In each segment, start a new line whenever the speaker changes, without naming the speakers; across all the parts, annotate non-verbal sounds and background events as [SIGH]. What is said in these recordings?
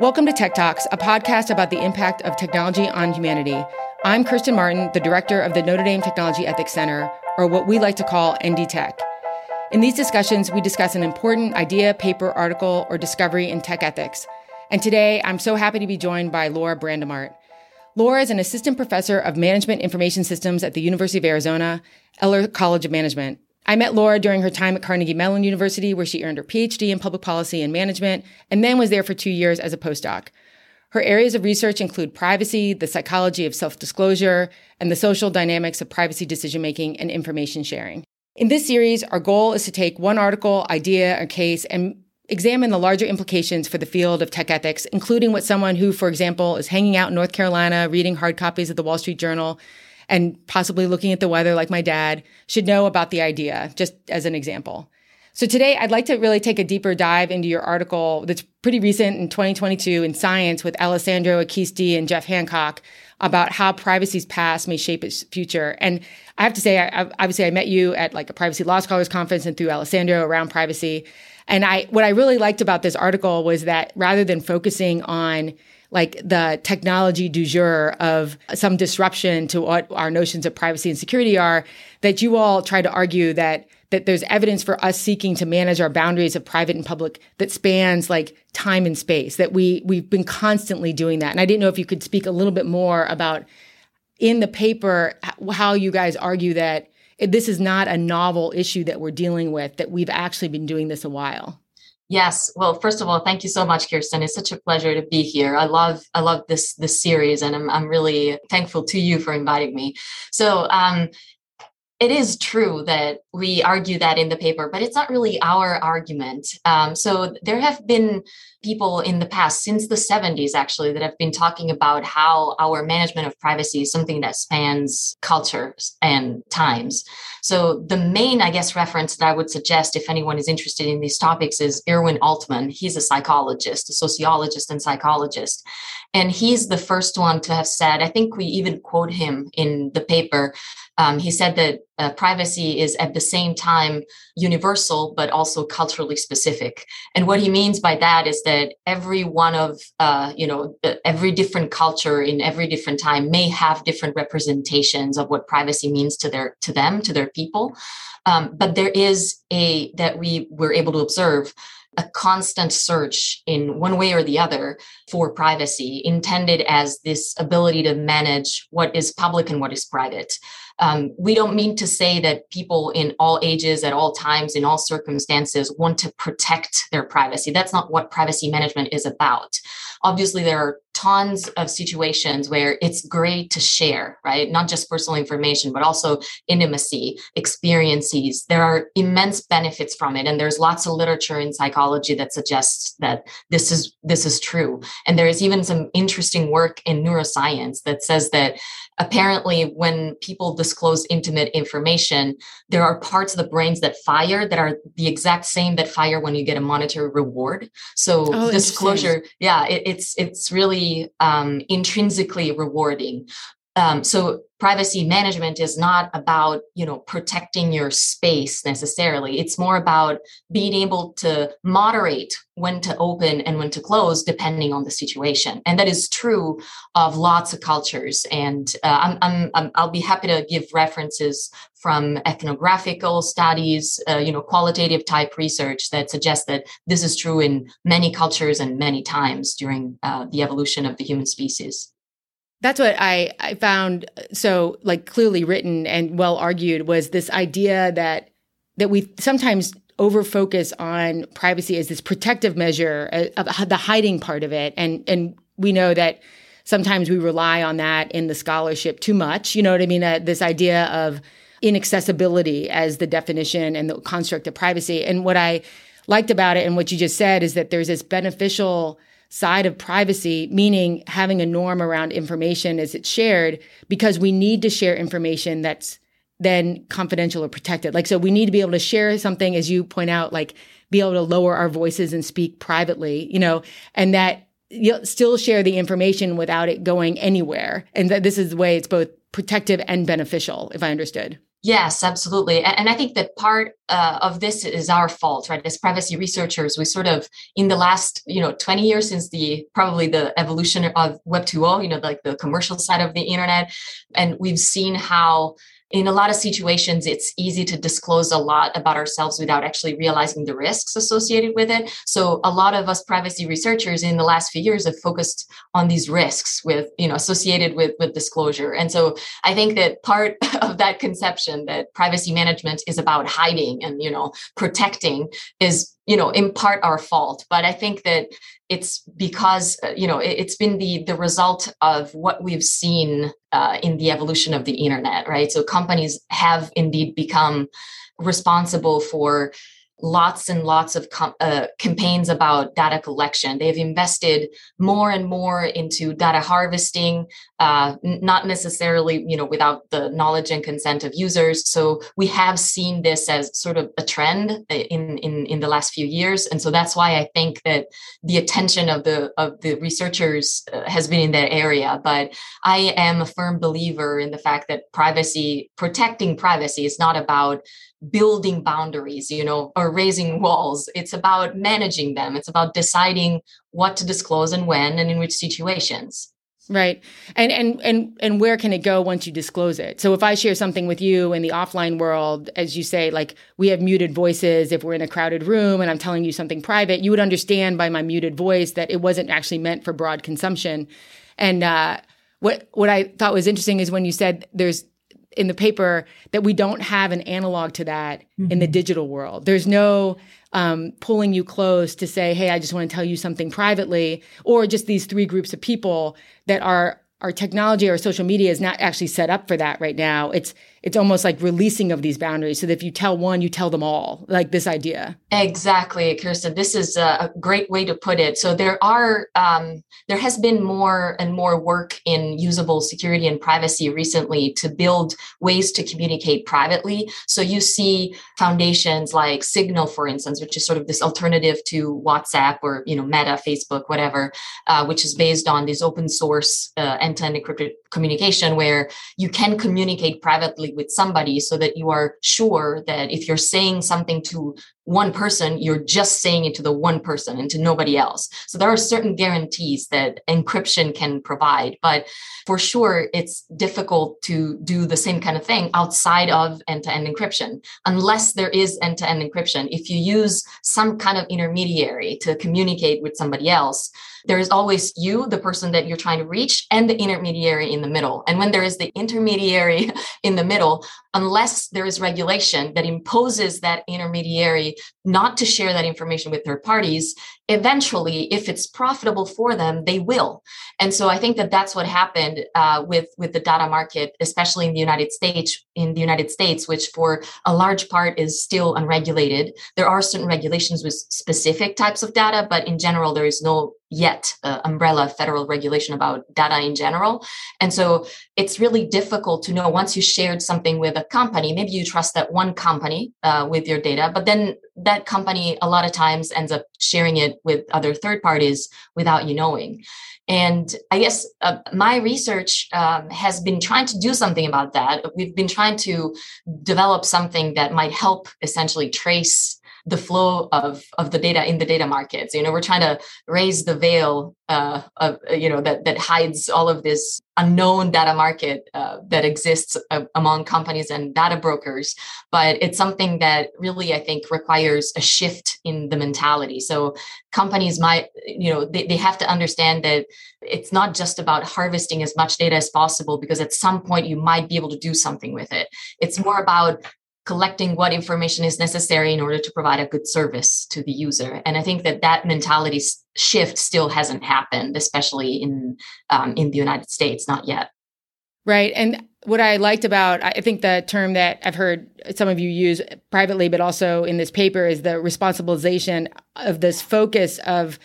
Welcome to Tech Talks, a podcast about the impact of technology on humanity. I'm Kirsten Martin, the director of the Notre Dame Technology Ethics Center, or what we like to call ND Tech. In these discussions, we discuss an important idea, paper, article, or discovery in tech ethics. And today, I'm so happy to be joined by Laura Brandimarte. Laura is an assistant professor of management information systems at the University of Arizona, Eller College of Management. I met Laura during her time at Carnegie Mellon University, where she earned her PhD in public policy and management, and then was there for two years as a postdoc. Her areas of research include privacy, the psychology of self disclosure, and the social dynamics of privacy decision making and information sharing. In this series, our goal is to take one article, idea, or case and examine the larger implications for the field of tech ethics, including what someone who, for example, is hanging out in North Carolina, reading hard copies of the Wall Street Journal, and possibly looking at the weather like my dad should know about the idea, just as an example. So today I'd like to really take a deeper dive into your article that's pretty recent in 2022 in Science with Alessandro Acquisti and Jeff Hancock about how privacy's past may shape its future. And I have to say, I, obviously I met you at like a privacy law scholars conference and through Alessandro around privacy. And I, what I really liked about this article was that rather than focusing on like the technology du jour of some disruption to what our notions of privacy and security are, that you all try to argue that that there's evidence for us seeking to manage our boundaries of private and public that spans like time and space that we we've been constantly doing that. And i didn't know if you could speak a little bit more about in the paper how you guys argue that this is not a novel issue that we're dealing with that we've actually been doing this a while
Yes. Well, first of all, thank you so much, Kirsten. It's such a pleasure to be here. I love I love this this series, and I'm I'm really thankful to you for inviting me. So, um, it is true that we argue that in the paper, but it's not really our argument. Um, so there have been people in the past, since the 70s actually, that have been talking about how our management of privacy is something that spans cultures and times. So the main, I guess, reference that I would suggest if anyone is interested in these topics is Irwin Altman. He's a psychologist, a sociologist and psychologist. And he's the first one to have said, I think we even quote him in the paper. Um, he said that uh, privacy is at the same time universal, but also culturally specific. And what he means by that is that every one of, uh, you know, every different culture in every different time may have different representations of what privacy means to their, to them, to their people. Um, but there is a, that we were able to observe a constant search in one way or the other for privacy intended as this ability to manage what is public and what is private um, we don't mean to say that people in all ages, at all times, in all circumstances want to protect their privacy. That's not what privacy management is about. Obviously, there are tons of situations where it's great to share, right? Not just personal information, but also intimacy, experiences. There are immense benefits from it. And there's lots of literature in psychology that suggests that this is this is true. And there is even some interesting work in neuroscience that says that apparently when people disclose intimate information, there are parts of the brains that fire that are the exact same that fire when you get a monetary reward. So oh, disclosure, yeah, it, it's it's really um, intrinsically rewarding. Um, so privacy management is not about you know protecting your space necessarily. It's more about being able to moderate when to open and when to close depending on the situation. And that is true of lots of cultures. And uh, I'm, I'm, i will be happy to give references from ethnographical studies uh, you know qualitative type research that suggests that this is true in many cultures and many times during uh, the evolution of the human species
that's what I, I found so like clearly written and well argued was this idea that that we sometimes over focus on privacy as this protective measure of the hiding part of it. And and we know that sometimes we rely on that in the scholarship too much. You know what i mean? Uh, this idea of inaccessibility as the definition and the construct of privacy. And what i liked about it and what you just said is that there's this beneficial side of privacy, meaning having a norm around information as it's shared, because we need to share information that's then confidential or protected. Like, so we need to be able to share something, as you point out, like be able to lower our voices and speak privately, you know, and that you'll still share the information without it going anywhere. And that this is the way it's both protective and beneficial, if I understood.
Yes, absolutely. And, I think that part uh, of this is our fault, right? As privacy researchers, we sort of, in the last, you know, 20 years since the probably the evolution of Web 2.0, you know, like the commercial side of the internet, and we've seen how in a lot of situations, it's easy to disclose a lot about ourselves without actually realizing the risks associated with it. So a lot of us privacy researchers in the last few years have focused on these risks with, you know, associated with, with disclosure. And so I think that part [LAUGHS] that conception that privacy management is about hiding and, you know, protecting is you know in part our fault. But i think that it's because uh, you know it's been the the result of what we've seen uh, in the evolution of the internet right? So companies have indeed become responsible for lots and lots of com- uh, campaigns about data collection. They've invested more and more into data harvesting, uh, not necessarily, you know, without the knowledge and consent of users. So we have seen this as sort of a trend uh, in in in the last few years, and so that's why I think that the attention of the of the researchers uh, has been in that area. But I am a firm believer in the fact that privacy, protecting privacy, is not about building boundaries you know or raising walls. It's about managing them. It's about deciding what to disclose and when and in which situations.
Right. And and and and where can it go once you disclose it? So if i share something with you in the offline world as you say like we have muted voices if we're in a crowded room and i'm telling you something private you would understand by my muted voice that it wasn't actually meant for broad consumption. And uh what what I thought was interesting is when you said there's in the paper that we don't have an analog to that mm-hmm. in the mm-hmm. digital world. There's no um, pulling you close to say, "Hey, I just want to tell you something privately," or just these three groups of people that are our technology or social media is not actually set up for that right now. It's it's almost like releasing of these boundaries so that if you tell one, you tell them all, like this idea.
Exactly, Kirsten. This is a, great way to put it. So there are um, there has been more and more work in usable security and privacy recently to build ways to communicate privately. So you see foundations like Signal, for instance, which is sort of this alternative to WhatsApp or you know Meta, Facebook, whatever, uh, which is based on this open source uh, end-to-end encrypted communication where you can communicate privately with somebody so that you are sure that if you're saying something to one person, you're just saying it to the one person and to nobody else. So there are certain guarantees that encryption can provide, but for sure, it's difficult to do the same kind of thing outside of end to end encryption, unless there is end to end encryption. If you use some kind of intermediary to communicate with somebody else, there is always you, the person that you're trying to reach, and the intermediary in the middle. And when there is the intermediary [LAUGHS] in the middle, unless there is regulation that imposes that intermediary not to share that information with third parties, eventually, if it's profitable for them, they will. And so I think that that's what happened uh, with with the data market, especially in the United States. In the United States, which for a large part is still unregulated. There are certain regulations with specific types of data, but in general, there is no yet uh, umbrella federal regulation about data in general. And so it's really difficult to know once you shared something with a company, maybe you trust that one company uh, with your data, but then that company a lot of times ends up sharing it with other third parties without you knowing. And I guess uh, my research um, has been trying to do something about that. We've been trying to develop something that might help essentially trace the flow of of the data in the data markets. You know we're trying to raise the veil uh, of you know that that hides all of this unknown data market uh, that exists uh, among companies and data brokers. But it's something that really i think requires a shift in the mentality. So companies might you know they, they have to understand that it's not just about harvesting as much data as possible because at some point you might be able to do something with it. It's more about collecting what information is necessary in order to provide a good service to the user. And i think that that mentality shift still hasn't happened especially in um, in the united states not yet.
Right and what i liked about i think the term that i've heard some of you use privately but also in this paper is the responsibilization of this focus of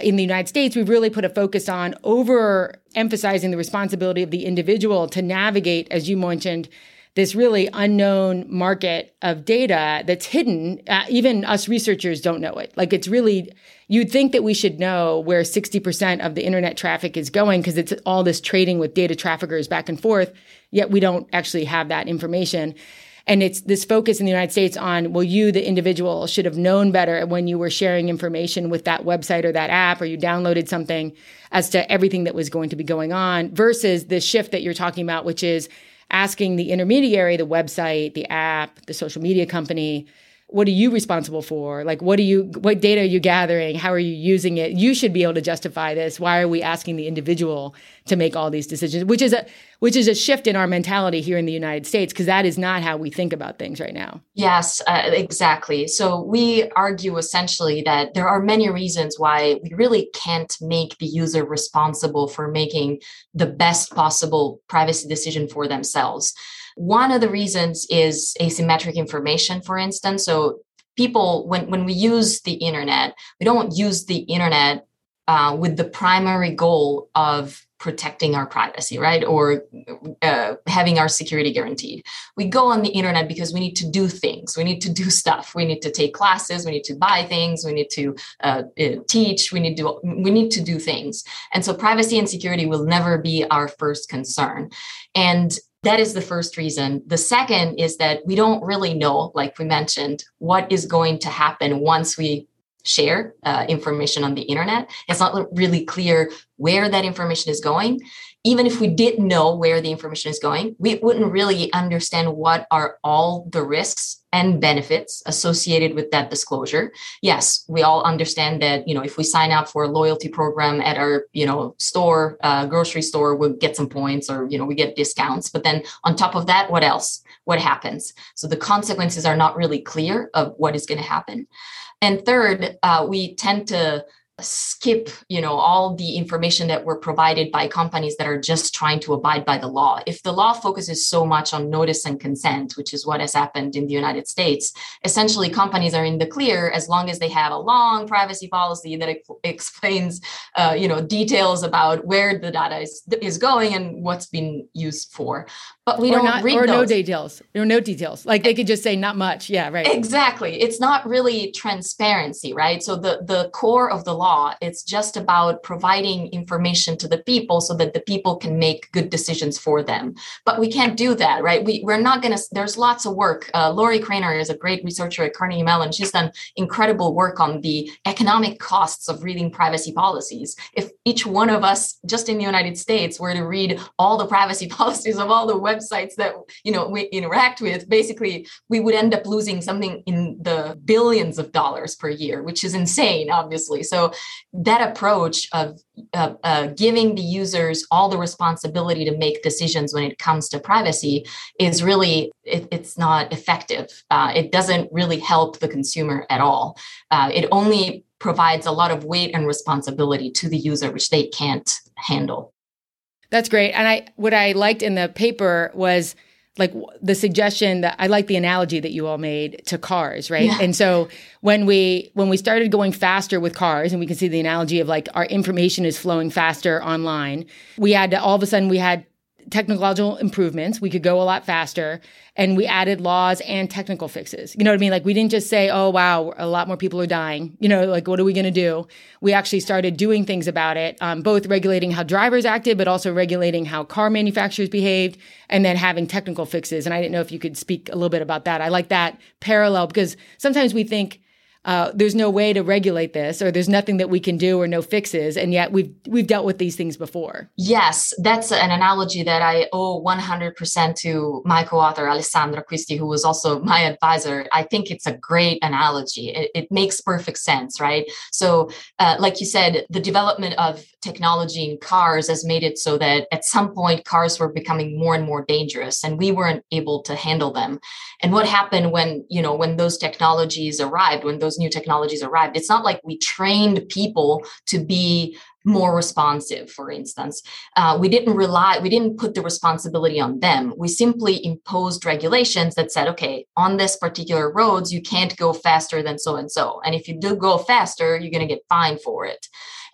in the United States, we've really put a focus on over emphasizing the responsibility of the individual to navigate, as you mentioned, this really unknown market of data that's hidden. Uh, even us researchers don't know it. Like it's really, you'd think that we should know where 60% of the internet traffic is going because it's all this trading with data traffickers back and forth, yet we don't actually have that information. And it's this focus in the United States on, well, you, the individual, should have known better when you were sharing information with that website or that app, or you downloaded something as to everything that was going to be going on, versus the shift that you're talking about, which is asking the intermediary, the website, the app, the social media company, what are you responsible for? Like what are you what data are you gathering? How are you using it? You should be able to justify this. Why are we asking the individual to make all these decisions? Which is a which is a shift in our mentality here in the united states because that is not how we think about things right now.
Yes uh, exactly. So we argue essentially that there are many reasons why we really can't make the user responsible for making the best possible privacy decision for themselves one of the reasons is asymmetric information, for instance. So people, when, when we use the internet, we don't use the internet uh, with the primary goal of protecting our privacy, right? Or uh, having our security guaranteed. We go on the internet because we need to do things. We need to do [LAUGHS] stuff. We need to take classes. We need to buy things. We need to uh, uh teach. We need to we need to do things. And so privacy and security will never be our first concern. And that is the first reason. The second is that we don't really know, like we mentioned, what is going to happen once we share uh, information on the internet. It's not really clear where that information is going even if we did know where the information is going, we wouldn't really understand what are all the risks and benefits associated with that disclosure. Yes, we all understand that, you know, if we sign up for a loyalty program at our, you know, store, uh, grocery store, we'll get some points or, you know, we get discounts. But then on top of that, what else? What happens? So the consequences are not really clear of what is going to happen. And third, uh, we tend to skip you know all the information that were provided by companies that are just trying to abide by the law. If the law focuses so much on notice and consent which is what has happened in the united states essentially companies are in the clear as long as they have a long privacy policy that explains uh, you know details about where the data is, is going and what's been used for. But we or don't
not,
read
or
those.
no details. Or no details. Like they could just say not much. Yeah right.
Exactly. It's not really transparency right? So the the core of the law it's just about providing information to the people so that the people can make good decisions for them. But we can't do that right? We, we're not going to there's lots of work. Uh, Lori Cranor is a great researcher at carnegie mellon. She's done incredible work on the economic costs of reading privacy policies. If each one of us just in the united states were to read all the privacy [LAUGHS] policies of all the websites that you know we interact with basically we would end up losing something in the billions of dollars per year which is insane obviously. So that approach of uh, uh, giving the users all the responsibility to make decisions when it comes to privacy is really it, it's not effective. Uh, it doesn't really help the consumer at all. Uh, it only provides a lot of weight and responsibility to the user which they can't handle.
That's great. And I what I liked in the paper was like the suggestion that I like the analogy that you all made to cars, right? Yeah. And so when we when we started going faster with cars, and we can see the analogy of like our information is flowing faster online, we had to all of a sudden we had technological improvements. We could go a lot faster and we added laws and technical fixes. You know what I mean? Like we didn't just say, "Oh wow, a lot more people are dying." You know, like what are we going to do? We actually started doing things about it, um, both regulating how drivers acted, but also regulating how car manufacturers behaved, and then having technical fixes. And I didn't know if you could speak a little bit about that. I like that parallel because sometimes we think uh, there's no way to regulate this or there's nothing that we can do or no fixes and yet we've we've dealt with these things before.
Yes that's an analogy that i owe 100% to my co-author Alessandro Acquisti who was also my advisor. I think it's a great analogy. It, it makes perfect sense right? So uh, like you said the development of technology in cars has made it so that at some point cars were becoming more and more dangerous and we weren't able to handle them. And what happened when you know when those technologies arrived when those those new technologies arrived. It's not like we trained people to be more responsive for instance. Uh, we didn't rely we didn't put the responsibility on them. We simply imposed regulations that said okay on this particular roads you can't go faster than so and so. And if you do go faster you're going to get fined for it.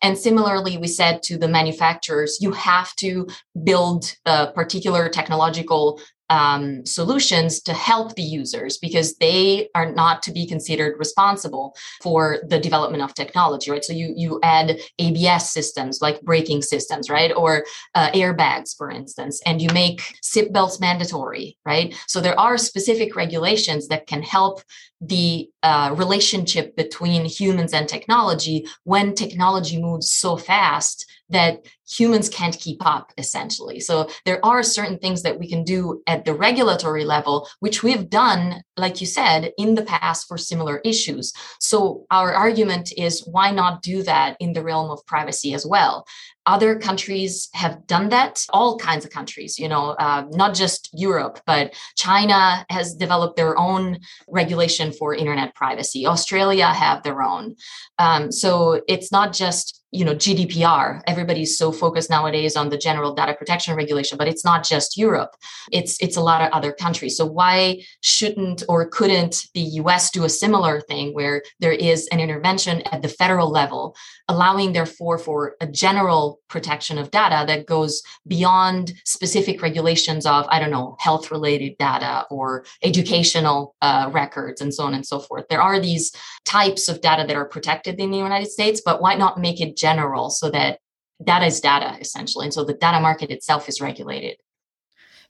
And similarly, we said to the manufacturers, you have to build a particular technological um, solutions to help the users because they are not to be considered responsible for the development of technology, right? So you you add ABS systems like braking systems, right, or uh, airbags, for instance, and you make seatbelts mandatory, right? So there are specific regulations that can help the uh, relationship between humans and technology when technology moves so fast that humans can't keep up essentially. So there are certain things that we can do at the regulatory level which we've done like you said in the past for similar issues. So our argument is why not do that in the realm of privacy as well? Other countries have done that all kinds of countries you know uh, not just europe but china has developed their own regulation for internet privacy. Australia have their own. Um, so it's not just you know gdpr everybody's so focused nowadays on the general data protection regulation but it's not just europe. It's it's a lot of other countries. So why shouldn't or couldn't the us do a similar thing where there is an intervention at the federal level allowing therefore for a general protection of data that goes beyond specific regulations of i don't know health related data or educational uh, records and so on and so forth? There are these types of data that are protected in the united states but why not make it general so that data is data essentially and so the data market itself is regulated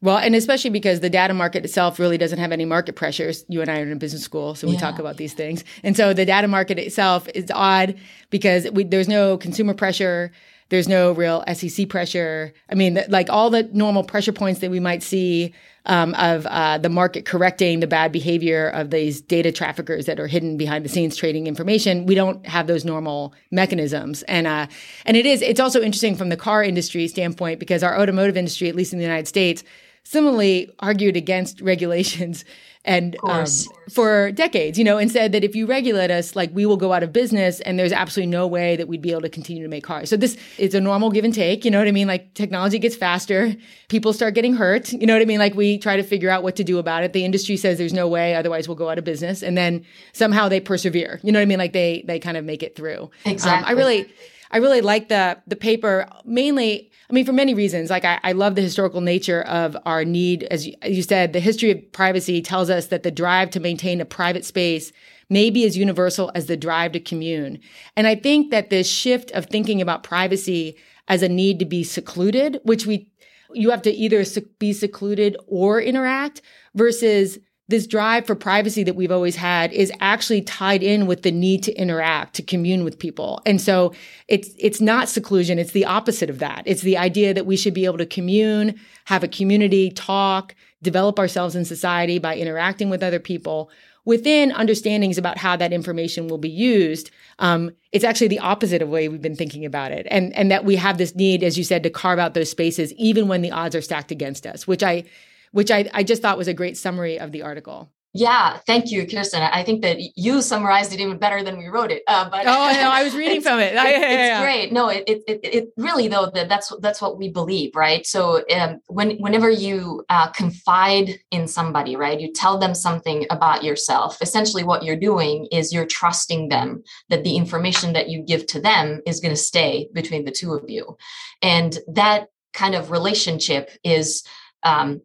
well, and especially because the data market itself really doesn't have any market pressures. You and I are in a business school, so we yeah. talk about these things. And so the data market itself is odd because we, there's no consumer pressure. There's no real SEC pressure. I mean, like all the normal pressure points that we might see um, of uh, the market correcting the bad behavior of these data traffickers that are hidden behind the scenes trading information. We don't have those normal mechanisms, and uh, and it is. It's also interesting from the car industry standpoint because our automotive industry, at least in the United States, similarly argued against [LAUGHS] regulations and um, for decades, you know, and said that if you regulate us, like we will go out of business, and there's absolutely no way that we'd be able to continue to make cars. So this is a normal give and take. You know what I mean? Like technology gets faster, people start getting hurt. You know what I mean? Like we try to figure out what to do about it. The industry says there's no way, otherwise we'll go out of business, and then somehow they persevere. You know what I mean? Like they they kind of make it through.
Exactly.
Um, I really. I really like the the paper mainly. I mean, for many reasons. Like I, I love the historical nature of our need, as you, as you said. The history of privacy tells us that the drive to maintain a private space may be as universal as the drive to commune. And I think that this shift of thinking about privacy as a need to be secluded, which we you have to either be secluded or interact, versus this drive for privacy that we've always had is actually tied in with the need to interact, to commune with people. And so it's it's not seclusion, it's the opposite of that. It's the idea that we should be able to commune, have a community, talk, develop ourselves in society by interacting with other people within understandings about how that information will be used. Um, it's actually the opposite of the way we've been thinking about it. And and that we have this need, as you said, to carve out those spaces even when the odds are stacked against us, which I which I, I just thought was a great summary of the article.
Yeah, thank you, Kirsten. I think that you summarized it even better than we wrote it. Uh, but
oh, no, I was [LAUGHS] reading from it. [LAUGHS]
it's, it's great. No, it, it, it really though that that's that's what we believe, right? So um, when whenever you uh, confide in somebody, right, you tell them something about yourself. Essentially, what you're doing is you're trusting them that the information that you give to them is going to stay between the two of you, and that kind of relationship is um,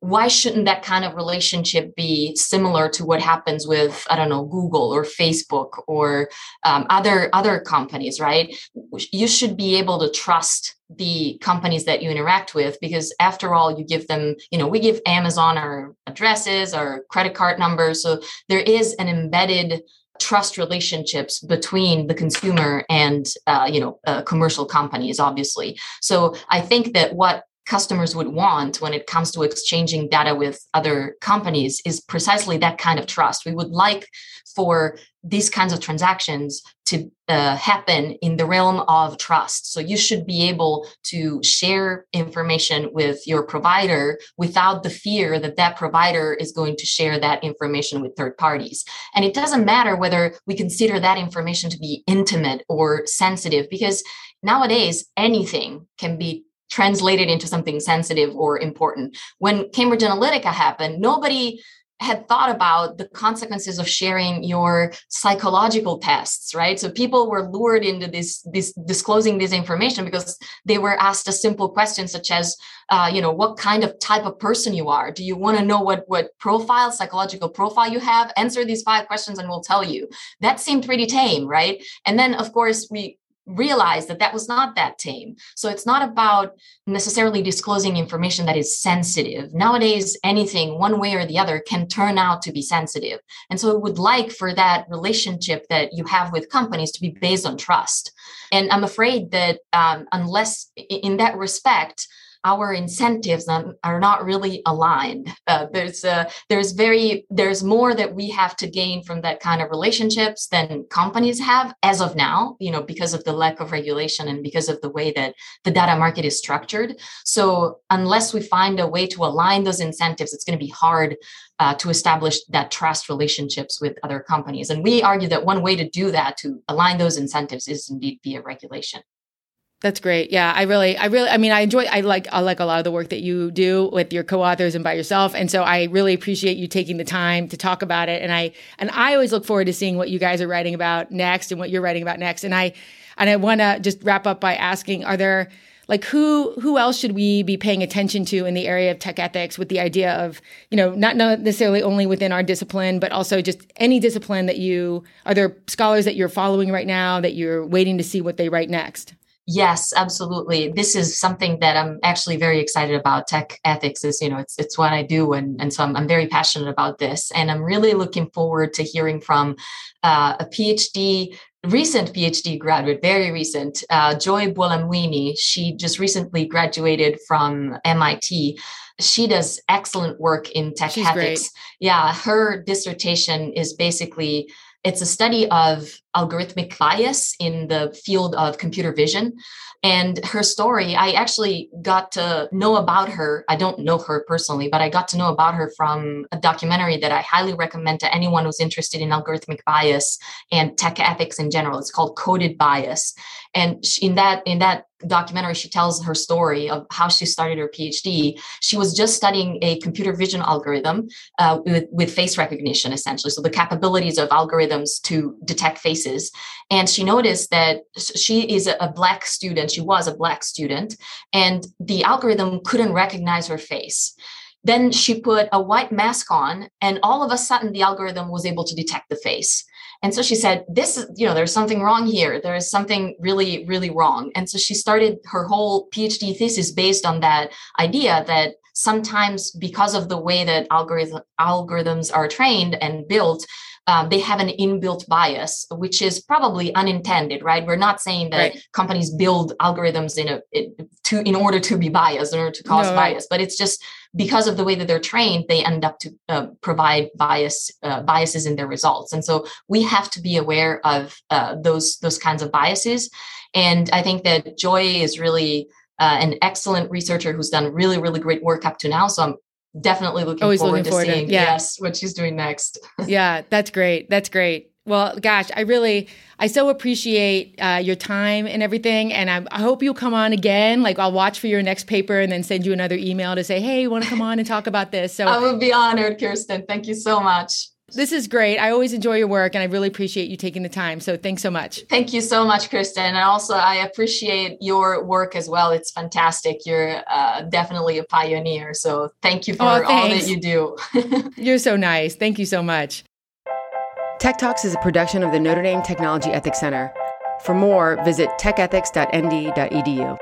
why shouldn't that kind of relationship be similar to what happens with i don't know google or facebook or um, other other companies right? You should be able to trust the companies that you interact with because after all you give them you know we give amazon our addresses our credit card numbers. So there is an embedded trust relationships between the consumer and uh, you know uh, commercial companies obviously. So i think that what customers would want when it comes to exchanging data with other companies is precisely that kind of trust. We would like for these kinds of transactions to uh, happen in the realm of trust. So you should be able to share information with your provider without the fear that that provider is going to share that information with third parties. And it doesn't matter whether we consider that information to be intimate or sensitive because nowadays anything can be translated into something sensitive or important. When Cambridge Analytica happened, nobody had thought about the consequences of sharing your psychological tests, right? So people were lured into this, this disclosing this information because they were asked a simple question such as, uh, you know, what kind of type of person you are. Do you want to know what what profile, psychological profile you have? Answer these five questions, and we'll tell you. That seemed pretty tame, right? And then, of course, we realized that that was not that tame. So it's not about necessarily disclosing information that is sensitive. Nowadays, anything one way or the other can turn out to be sensitive. And so it would like for that relationship that you have with companies to be based on trust. And I'm afraid that um, unless in that respect, our incentives are not really aligned. Uh, there's uh, there's very there's more that we have to gain from that kind of relationships than companies have as of now. You know, because of the lack of regulation and because of the way that the data market is structured. So unless we find a way to align those incentives, it's going to be hard uh, to establish that trust relationships with other companies. And we argue that one way to do that, to align those incentives, is indeed via regulation.
That's great. Yeah, I really, I really, I mean, I enjoy, I like, I like a lot of the work that you do with your co-authors and by yourself, and so I really appreciate you taking the time to talk about it. And I, and I always look forward to seeing what you guys are writing about next and what you're writing about next. And I, and I want to just wrap up by asking: Are there like who who else should we be paying attention to in the area of tech ethics with the idea of you know not necessarily only within our discipline but also just any discipline that you are there scholars that you're following right now that you're waiting to see what they write next
Yes, absolutely. This is something that I'm actually very excited about. Tech ethics is, you know, it's it's what I do, and and so I'm, I'm very passionate about this, and I'm really looking forward to hearing from uh, a PhD recent PhD graduate, very recent, uh, Joy Buolamwini. She just recently graduated from MIT. She does excellent work in tech
She's
ethics.
Great.
Yeah, her dissertation is basically it's a study of algorithmic bias in the field of computer vision. And her story, I actually got to know about her. I don't know her personally, but I got to know about her from a documentary that I highly recommend to anyone who's interested in algorithmic bias and tech ethics in general. It's called Coded Bias. And in that in that documentary, she tells her story of how she started her PhD. She was just studying a computer vision algorithm uh, with, with face recognition, essentially. So the capabilities of algorithms to detect And she noticed that she is a black student. She was a black student, and the algorithm couldn't recognize her face. Then she put a white mask on, and all of a sudden, the algorithm was able to detect the face. And so she said, This is, you know, there's something wrong here. There is something really, really wrong. And so she started her whole PhD thesis based on that idea that sometimes because of the way that algorithm, algorithms are trained and built, um, they have an inbuilt bias, which is probably unintended, right? We're not saying that right. companies build algorithms in a in, to in order to be biased, in order to cause no, bias, right. but it's just because of the way that they're trained, they end up to uh, provide bias uh, biases in their results, and so we have to be aware of uh, those those kinds of biases. And I think that Joy is really uh, an excellent researcher who's done really, really great work up to now. So I'm definitely looking
Always
forward
looking
to
forward
seeing
to, yeah.
yes what she's doing next. [LAUGHS]
yeah, that's great. That's great. Well, gosh, I really, I so appreciate uh, your time and everything, and I, I, hope you'll come on again. Like, I'll watch for your next paper and then send you another email to say, "Hey, you want to come on and talk about this?"
So I would be honored, Kirsten. Thank you so much.
This is great. I always enjoy your work and I really appreciate you taking the time. So thanks so much.
Thank you so much, Kirsten. And also, I appreciate your work as well. It's fantastic. You're uh, definitely a pioneer. So thank you for oh, all that you do. [LAUGHS]
You're so nice. Thank you so much. Tech Talks is a production of the Notre Dame Technology Ethics Center. For more, visit techethics.nd.edu.